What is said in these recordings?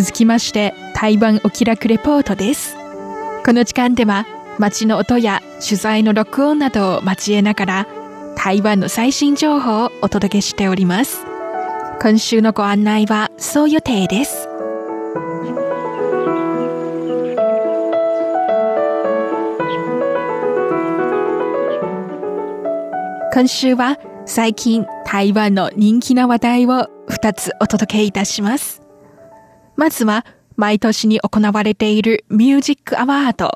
続きまして台湾お気楽レポートです。この時間では街の音や取材の録音などを交えながら台湾の最新情報をお届けしております。今週のご案内はそう予定です。今週は最近台湾の人気な話題を2つお届けいたします。まずは毎年に行われているミュージックアワード。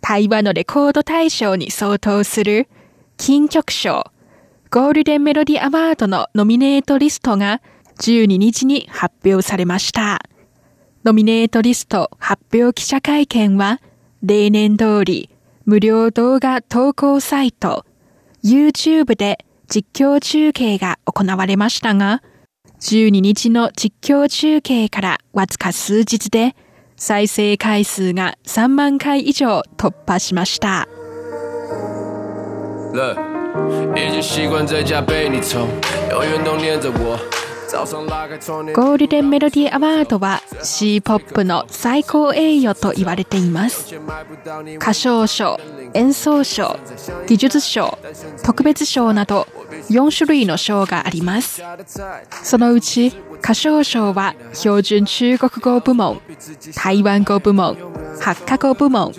台湾のレコード大賞に相当する金曲賞ゴールデンメロディアワードのノミネートリストが12日に発表されました。ノミネートリスト発表記者会見は例年通り無料動画投稿サイト YouTube で実況中継が行われましたが、12日の実況中継からわずか数日で再生回数が3万回以上突破しました。已经习惯在家被你宠，永远都念着我。ゴールデンメロディアワードは C-POP の最高栄誉と言われています。歌唱賞、演奏賞、技術賞、特別賞など4種類の賞があります。そのうち歌唱賞は標準中国語部門、台湾語部門、発火語部門、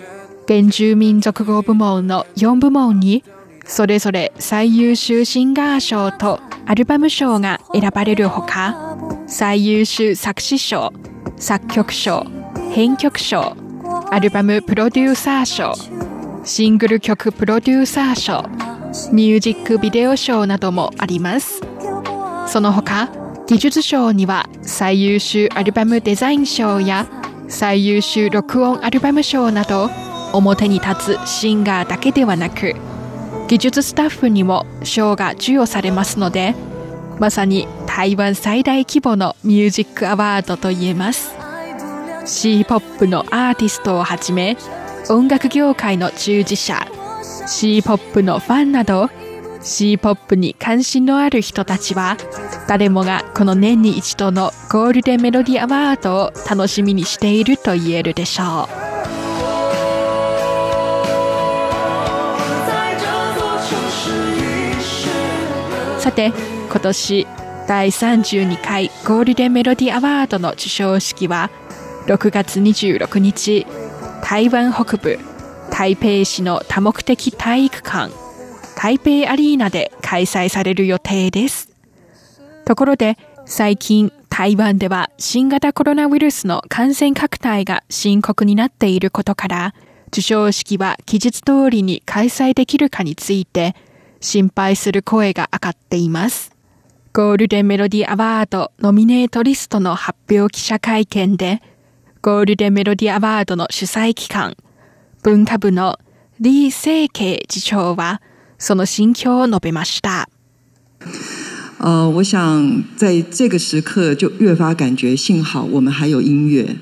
原住民族語部門の4部門にそれぞれ最優秀シンガー賞とアルバム賞が選ばれるほか、最優秀作詞賞、作曲賞、編曲賞、アルバムプロデューサー賞、シングル曲プロデューサー賞、ミュージックビデオ賞などもあります。その他、技術賞には最優秀アルバムデザイン賞や最優秀録音アルバム賞など表に立つシンガーだけではなく技術スタッフにも賞が授与されますのでまさに台湾最大規模のミュージックアワードと言えます C-POP のアーティストをはじめ音楽業界の従事者 C-POP のファンなど C-POP に関心のある人たちは誰もがこの年に一度のゴールデンメロディアワードを楽しみにしていると言えるでしょう。さて今年第32回ゴールデンメロディアワードの授賞式は6月26日台湾北部台北市の多目的体育館台北アリーナで開催される予定です。ところで最近台湾では新型コロナウイルスの感染拡大が深刻になっていることから授賞式は期日通りに開催できるかについて心配する声が上がっています。ゴールデンメロディアワードノミネートリストの発表記者会見で、ゴールデンメロディアワードの主催機関、文化部の李清慶次長は、その心境を述べました。呃，我想在这个时刻就越发感觉，幸好我们还有音乐。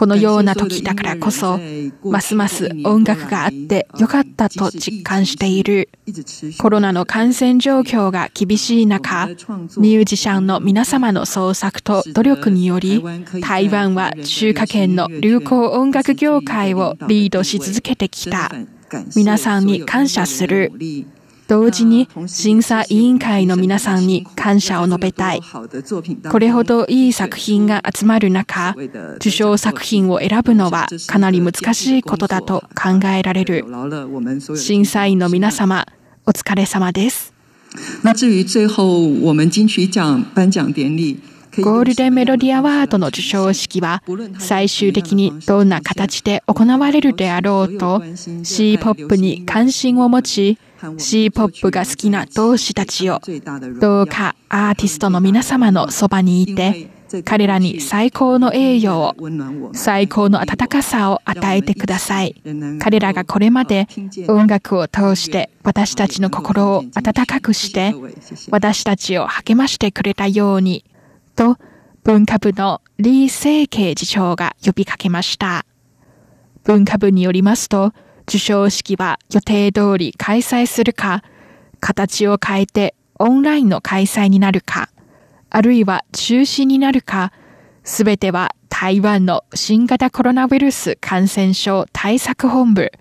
このような時だからこそ、ますます音楽があってよかったと実感している。コロナの感染状況が厳しい中、ミュージシャンの皆様の創作と努力により、台湾は中華圏の流行音楽業界をリードし続けてきた。皆さんに感謝する。同時に審査委員会の皆さんに感謝を述べたい。これほどいい作品が集まる中、受賞作品を選ぶのはかなり難しいことだと考えられる。審査員の皆様、お疲れ様です。那至于最后我们金曲奖颁奖典礼ゴールデンメロディアワードの授賞式は最終的にどんな形で行われるであろうと C-POP に関心を持ち C-POP が好きな同志たちをどうかアーティストの皆様のそばにいて彼らに最高の栄誉を、最高の温かさを与えてください。彼らがこれまで音楽を通して私たちの心を温かくして、私たちを励ましてくれたように、と文化部の李清慶次長が呼びかけました。文化部によりますと、授賞式は予定通り開催するか、形を変えてオンラインの開催になるか、あるいは中止になるか、すべては台湾の新型コロナウイルス感染症対策本部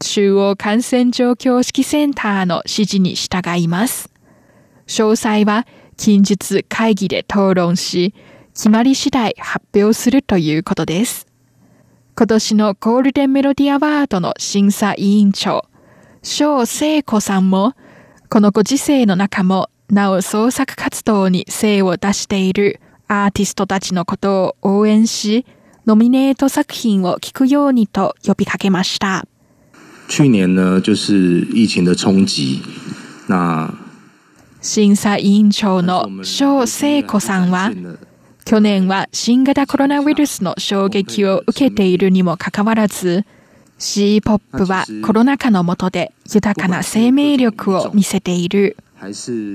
中央感染状況指揮センターの指示に従います。詳細は近日会議で討論し、決まり次第発表するということです。今年のゴールデンメロディアワードの審査委員長、翔聖子さんも、このご時世の中もなお創作活動に精を出しているアーティストたちのことを応援し、ノミネート作品を聞くようにと呼びかけました。去年呢，就是疫情的冲击。那審査委員長の翔聖子さんは、去年は新型コロナウイルスの衝撃を受けているにもかかわらず、C-POP はコロナ禍の下で豊かな生命力を見せている。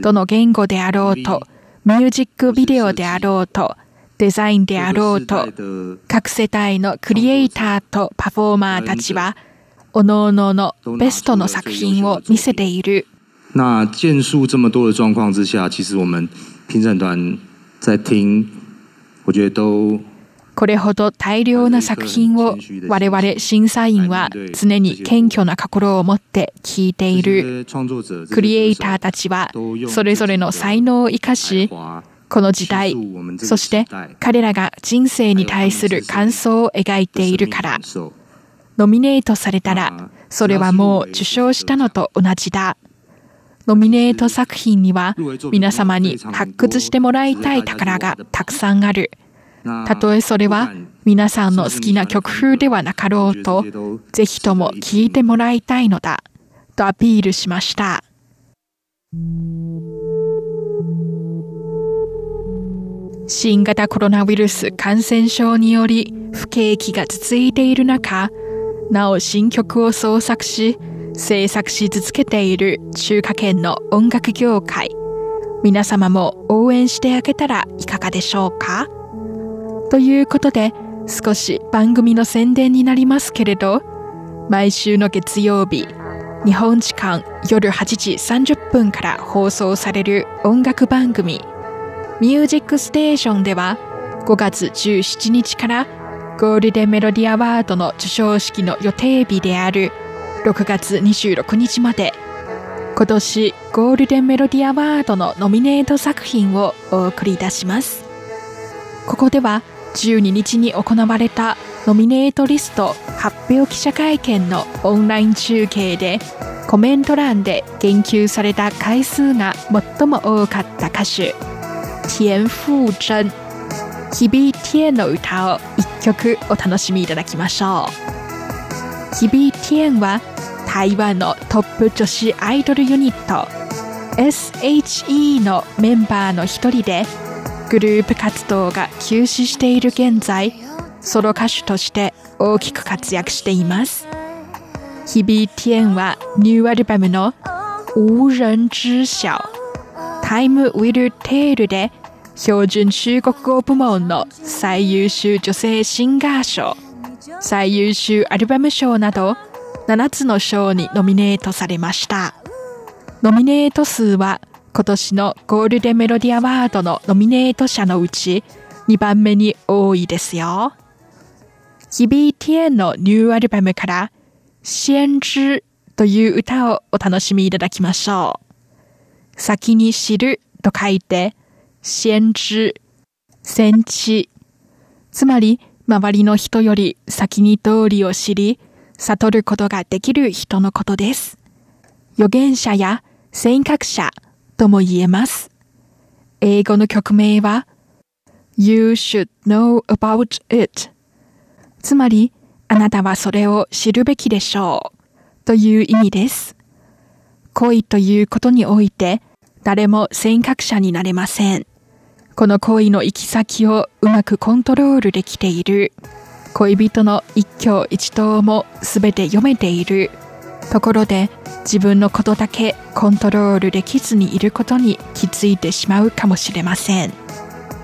どの言語であろうと、ミュージックビデオであろうと、デザインであろうと、各世帯のクリエイターとパフォーマーたちは、おのおののベストの作品を見せている。那件数这么多的状况之下，其实我们评审团在听，これほど大量な作品を我々審査員は常に謙虚な心を持って聞いている。クリエイターたちはそれぞれの才能を生かし、この時代、そして彼らが人生に対する感想を描いているから、ノミネートされたら、それはもう受賞したのと同じだ。ノミネート作品には皆様に発掘してもらいたい宝がたくさんある。たとえそれは皆さんの好きな曲風ではなかろうと、ぜひとも聴いてもらいたいのだ、とアピールしました。新型コロナウイルス感染症により不景気が続いている中、なお新曲を創作し、制作し続けている中華圏の音楽業界。皆様も応援してあげたらいかがでしょうか？ということで、少し番組の宣伝になりますけれど、毎週の月曜日、日本時間夜8時30分から放送される音楽番組、ミュージックステーションでは、5月17日からゴールデンメロディアワードの授賞式の予定日である6月26日まで、今年ゴールデンメロディアワードのノミネート作品をお送りいたします。ここでは12日に行われたノミネートリスト発表記者会見のオンライン中継でコメント欄で言及された回数が最も多かった歌手田馥甄日々天の歌を一曲お楽しみいただきましょう。日々天は台湾のトップ女子アイドルユニット。SHE のメンバーの一人でグループ活動が休止している現在ソロ歌手として大きく活躍しています。日々天はニューアルバムの無人知曉タイムウィルテールで標準中国語部門の最優秀女性シンガー賞。最優秀アルバム賞など7つの賞にノミネートされましたノミネート数は今年のゴールデンメロディアワードのノミネート者のうち2番目に多いですよ。ヒビーティエンのニューアルバムから先知という歌をお楽しみいただきましょう。先に知ると書いて先知、先知。つまり周りの人より先に通りを知り、悟ることができる人のことです。預言者や尖閣者、とも言えます。英語の曲名は You should know about it つまり、あなたはそれを知るべきでしょうという意味です。恋ということにおいて誰も尖閣者になれません。この恋の行き先をうまくコントロールできている。恋人の一挙一投もすべて読めている。ところで自分のことだけコントロールできずにいることに気づいてしまうかもしれません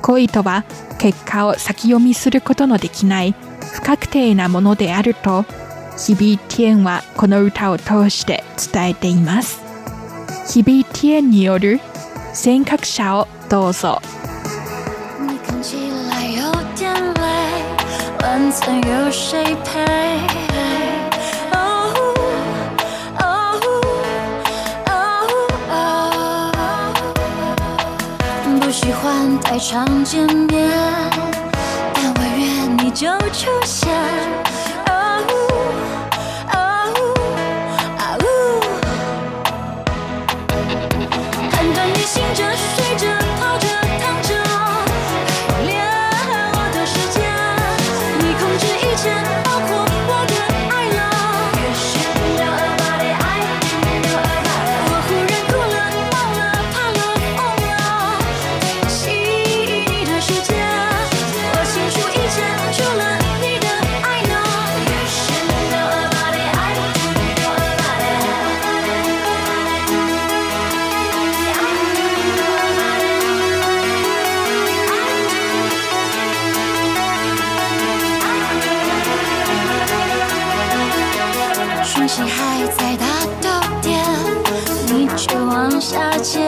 恋とは結果を先読みすることのできない不確定なものであるとヒビー・ティエンはこの歌を通して伝えていますヒビー・ティエンによる尖閣者をどうぞ晚餐有谁陪？不喜欢太常见面，但我愿你就出现。春气还在，大逗点你却往下潜。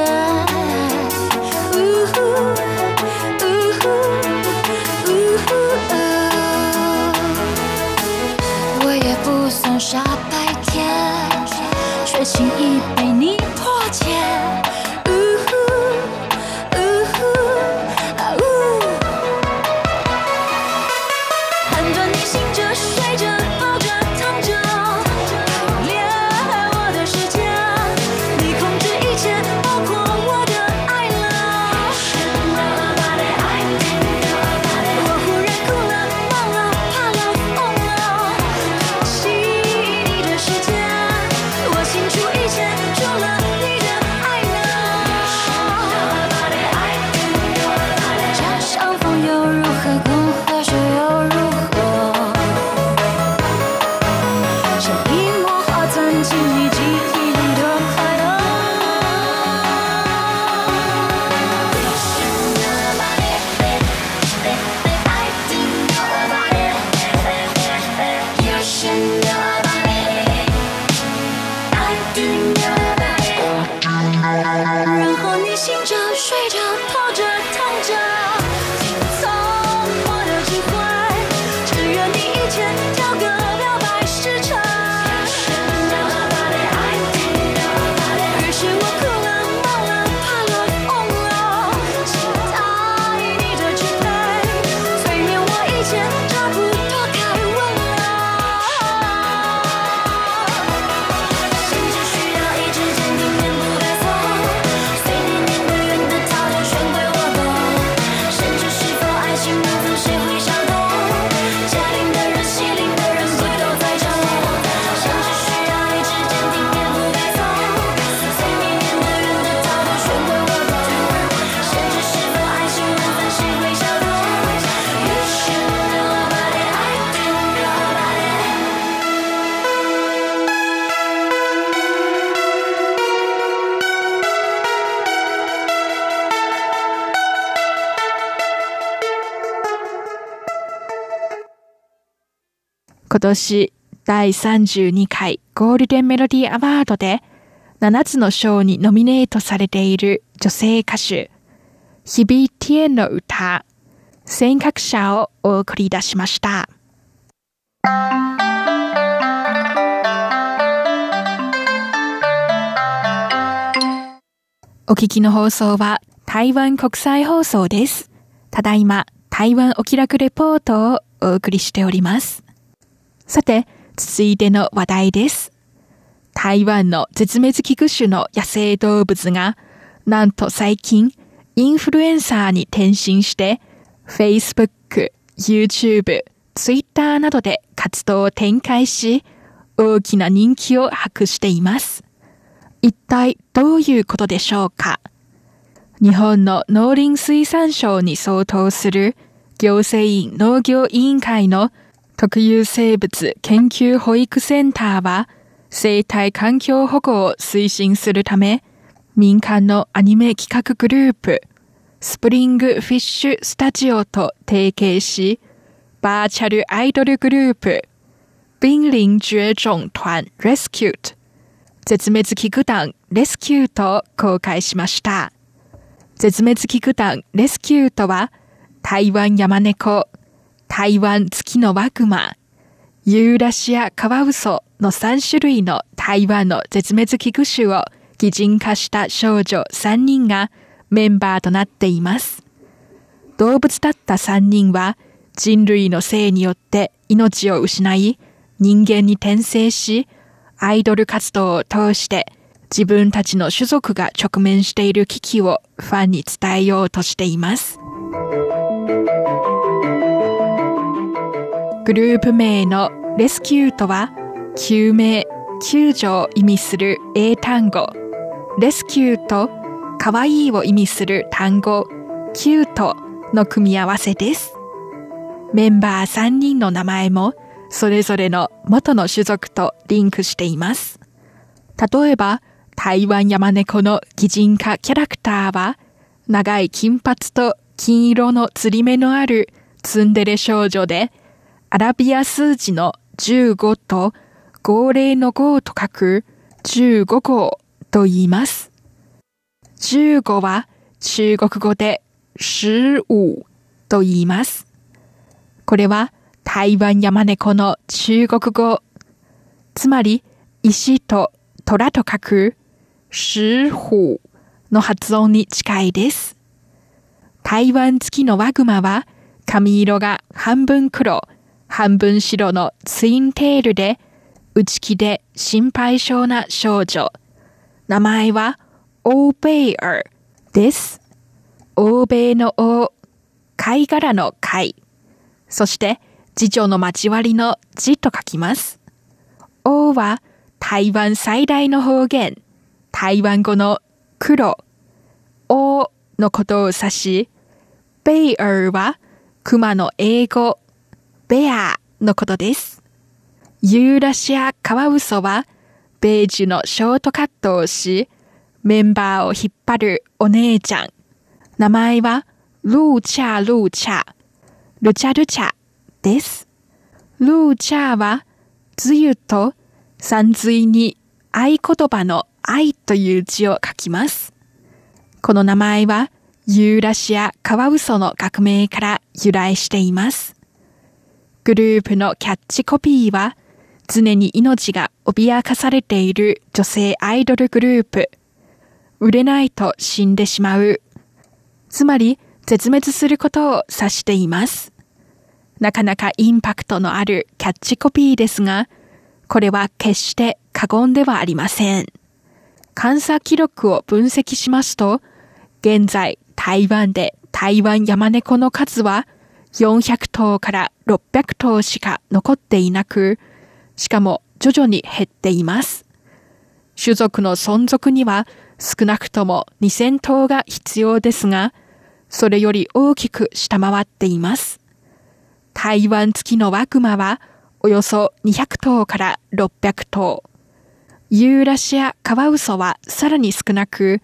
我也不算傻，白甜却轻易被你破解。今年第32回ゴールデンメロディアワードで7つの賞にノミネートされている女性歌手、ヒビティエンの歌、尖閣者をお送り出しました。お聞きの放送は台湾国際放送です。ただいま台湾お気楽レポートをお送りしております。さて、続いての話題です。台湾の絶滅危惧種の野生動物が、なんと最近、インフルエンサーに転身して、Facebook、YouTube、Twitter などで活動を展開し、大きな人気を博しています。一体どういうことでしょうか？日本の農林水産省に相当する行政院農業委員会の特有生物研究保育センターは生態環境保護を推進するため民間のアニメ企画グループスプリングフィッシュスタジオと提携しバーチャルアイドルグループ濒臨绝種团レスキュート絶滅危惧団レスキュートを公開しました。絶滅危惧団レスキュートは台湾山猫台湾月のワグマ、ユーラシアカワウソの3種類の台湾の絶滅危惧種を擬人化した少女3人がメンバーとなっています。動物だった3人は人類のせいによって命を失い、人間に転生し、アイドル活動を通して自分たちの種族が直面している危機をファンに伝えようとしています。グループ名のレスキューとは、救命、救助を意味する英単語、レスキューと可愛いを意味する単語、キュートの組み合わせです。メンバー3人の名前もそれぞれの元の種族とリンクしています。例えば、台湾山猫の擬人化キャラクターは、長い金髪と金色の釣り目のあるツンデレ少女で、アラビア数字の15と号令の号と書く15号と言います。15は中国語で十五と言います。これは台湾山猫の中国語。つまり、石と虎と書く、十虎の発音に近いです。台湾付きのワグマは、髪色が半分黒、半分白のツインテールで、内気で心配性な少女。名前は、オーベイアです。欧米の王、貝殻の貝。そして、次女の交わりの字と書きます。王は台湾最大の方言、台湾語の黒、王のことを指し、ベイアは熊の英語、ベアのことです。ユーラシアカワウソは、ベージュのショートカットをし、メンバーを引っ張るお姉ちゃん。名前は、ルーチャールーチャー、ルチャルチャです。ルーチャーは、つゆと山水に合言葉の愛という字を書きます。この名前は、ユーラシアカワウソの革命から由来しています。グループのキャッチコピーは、常に命が脅かされている女性アイドルグループ。売れないと死んでしまう。つまり、絶滅することを指しています。なかなかインパクトのあるキャッチコピーですが、これは決して過言ではありません。監査記録を分析しますと、現在台湾で台湾山猫の数は400頭から600頭しか残っていなく、しかも徐々に減っています。種族の存続には少なくとも2000頭が必要ですが、それより大きく下回っています。台湾付きのワグマはおよそ200頭から600頭。ユーラシアカワウソはさらに少なく、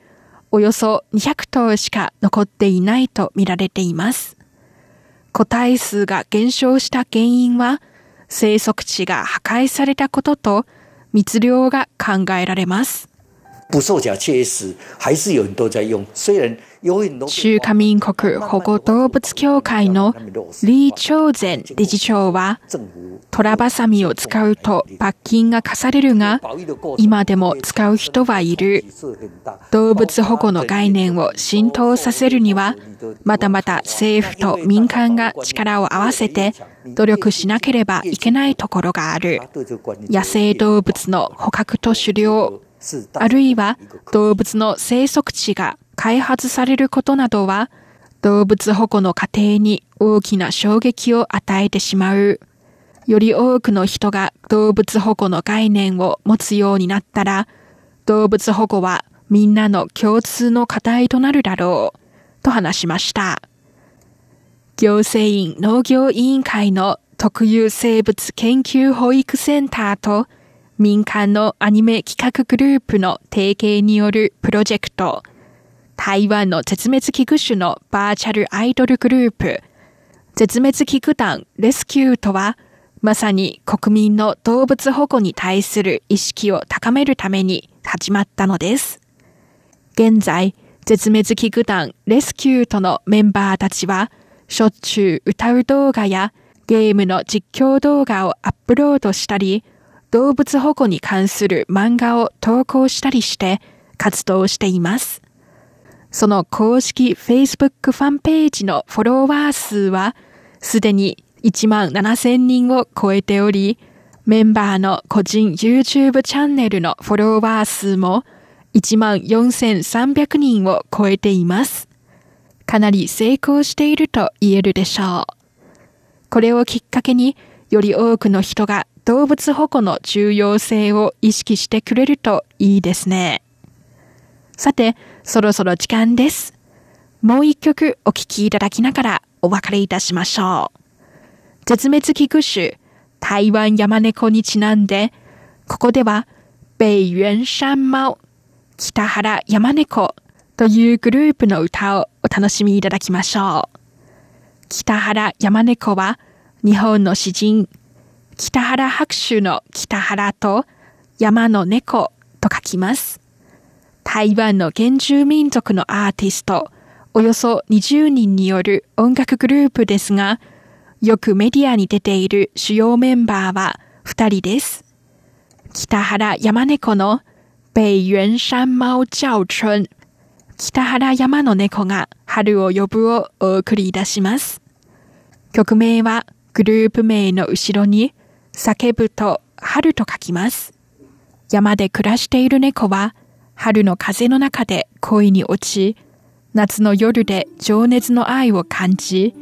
およそ200頭しか残っていないと見られています。個体数が減少した原因は、生息地が破壊されたことと密漁が考えられます。中華民国保護動物協会の李長前理事長は、トラバサミを使うと罰金が課されるが、今でも使う人はいる。動物保護の概念を浸透させるには、まだまだ政府と民間が力を合わせて努力しなければいけないところがある。野生動物の捕獲と狩猟、あるいは動物の生息地が開発されることなどは動物保護の過程に大きな衝撃を与えてしまう。より多くの人が動物保護の概念を持つようになったら、動物保護はみんなの共通の課題となるだろう、と話しました。行政院農業委員会の特有生物研究保育センターと民間のアニメ企画グループの提携によるプロジェクト、台湾の絶滅危惧種のバーチャルアイドルグループ、絶滅危惧団レスキューとは、まさに国民の動物保護に対する意識を高めるために始まったのです。現在、絶滅危惧団レスキューとのメンバーたちは、しょっちゅう歌う動画やゲームの実況動画をアップロードしたり、動物保護に関する漫画を投稿したりして活動しています。その公式 Facebook ファンページのフォロワー数はすでに1万7000人を超えており、メンバーの個人 YouTube チャンネルのフォロワー数も1万4300人を超えています。かなり成功していると言えるでしょう。これをきっかけにより多くの人が動物保護の重要性を意識してくれるといいですね。さて、そろそろ時間です。もう一曲お聴きいただきながらお別れいたしましょう。絶滅危惧種、台湾山猫にちなんで、ここでは、北原山猫、北原山猫というグループの歌をお楽しみいただきましょう。北原山猫は、日本の詩人、北原白秋の北原と山の猫と書きます。台湾の原住民族のアーティスト、およそ20人による音楽グループですが、よくメディアに出ている主要メンバーは2人です。北原山猫の北原山猫叫春、北原山の猫が春を呼ぶをお送りいたします。曲名はグループ名の後ろに叫ぶと春と書きます。山で暮らしている猫は春の風の中で恋に落ち、夏の夜で情熱の愛を感じ、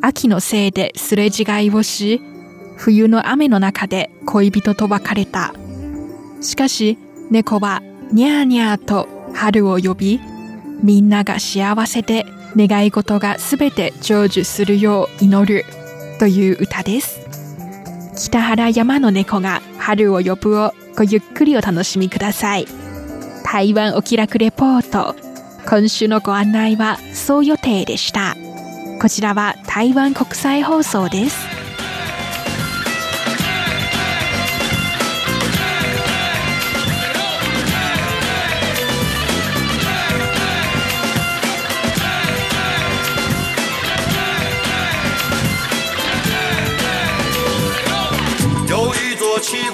秋のせいですれ違いをし、冬の雨の中で恋人と別れた。しかし猫はにゃーにゃーと春を呼び、みんなが幸せで願い事がすべて成就するよう祈るという歌です。北原山の猫が春を呼ぶをごゆっくりお楽しみください。台湾お気楽レポート。今週のご案内はそう予定でした。こちらは台湾国際放送です。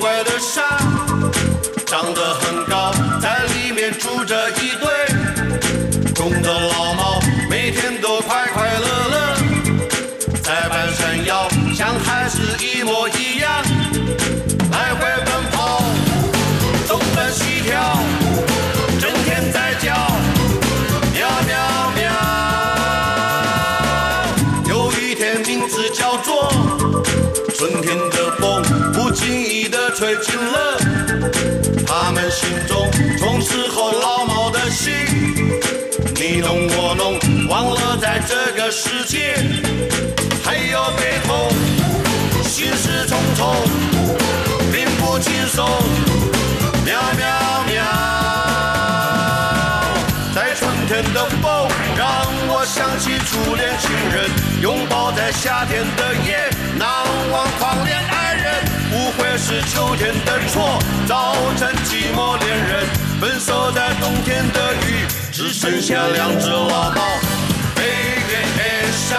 怪的山，长得吹进了他们心中，从此后老猫的心，你侬我侬，忘了在这个世界还有悲痛，心事重重，并不轻松，喵喵喵，在春天的风，让我想起初恋情人，拥抱在夏天的夜，难忘狂恋。会是秋天的错，造成寂寞恋人分手在冬天的雨，只剩下两只老猫。北边山，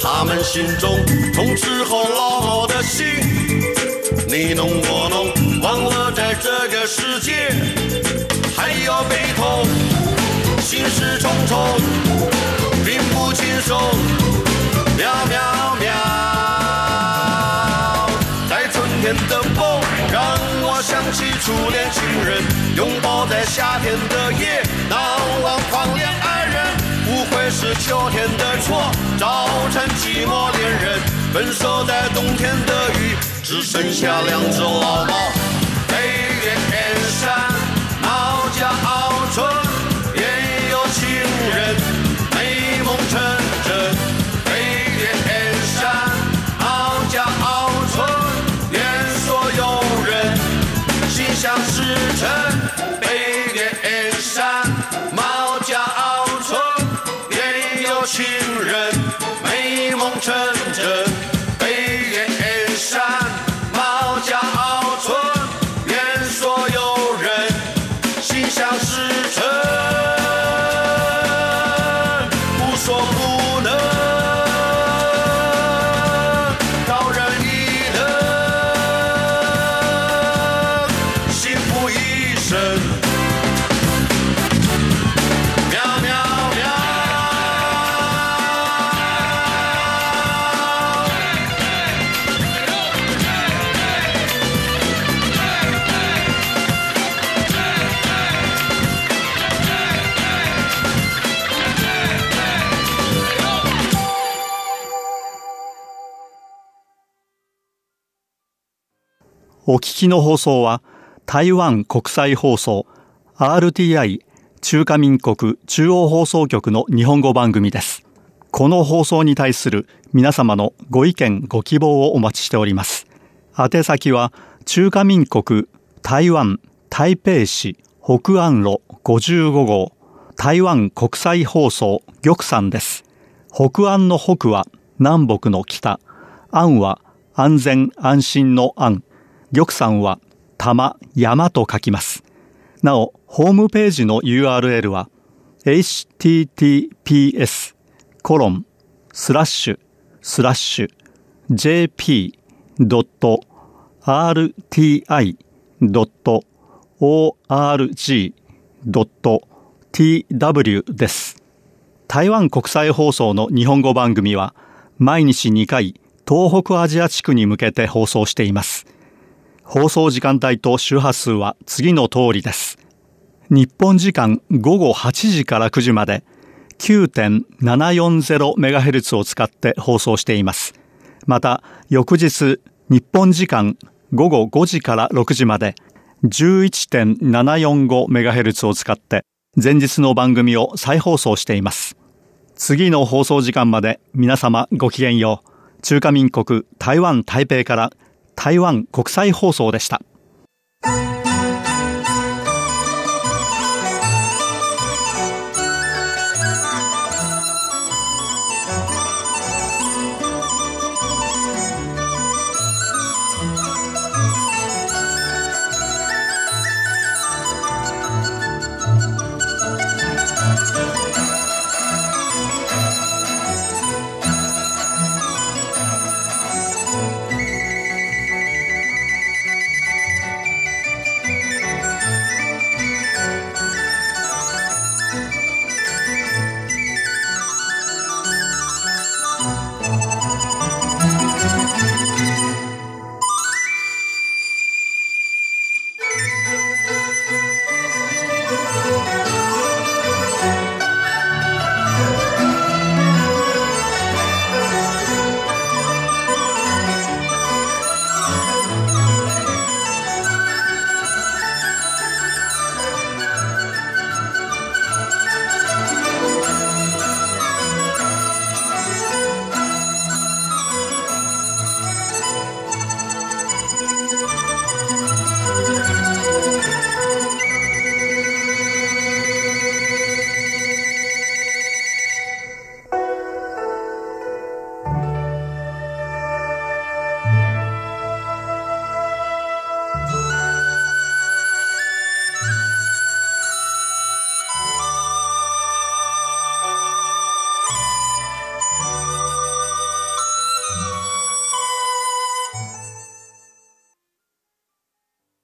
他们心中，从此后老猫的心，你侬我侬，忘了在这个世界还有悲痛，心事重重，并不轻松，喵喵喵，在春天的风让我想。起初恋情人，拥抱在夏天的夜，难忘。是秋天的错，早晨寂寞恋人分手在冬天的雨，只剩下两只老猫。飞越天山，猫叫傲春，一生。喵喵喵！お聞きの放送は台湾国際放送 RTI 中華民国中央放送局の日本語番組です。この放送に対する皆様のご意見ご希望をお待ちしております。宛先は中華民国台湾台北市北安路55号台湾国際放送玉山です。北安の北は南北の北、安は安全安心の安、玉山は玉、山と書きます。なお、ホームページの URL は https コロンスラッシュスラッシュ jp.rti.org.tw です。台湾国際放送の日本語番組は毎日2回東北アジア地区に向けて放送しています。放送時間帯と周波数は次の通りです。日本時間午後8時から9時まで 9.740MHz を使って放送しています。また、翌日日本時間午後5時から6時まで 11.745MHz を使って前日の番組を再放送しています。次の放送時間まで皆様ごきげんよう。中華民国台湾台北から台湾国際放送でした。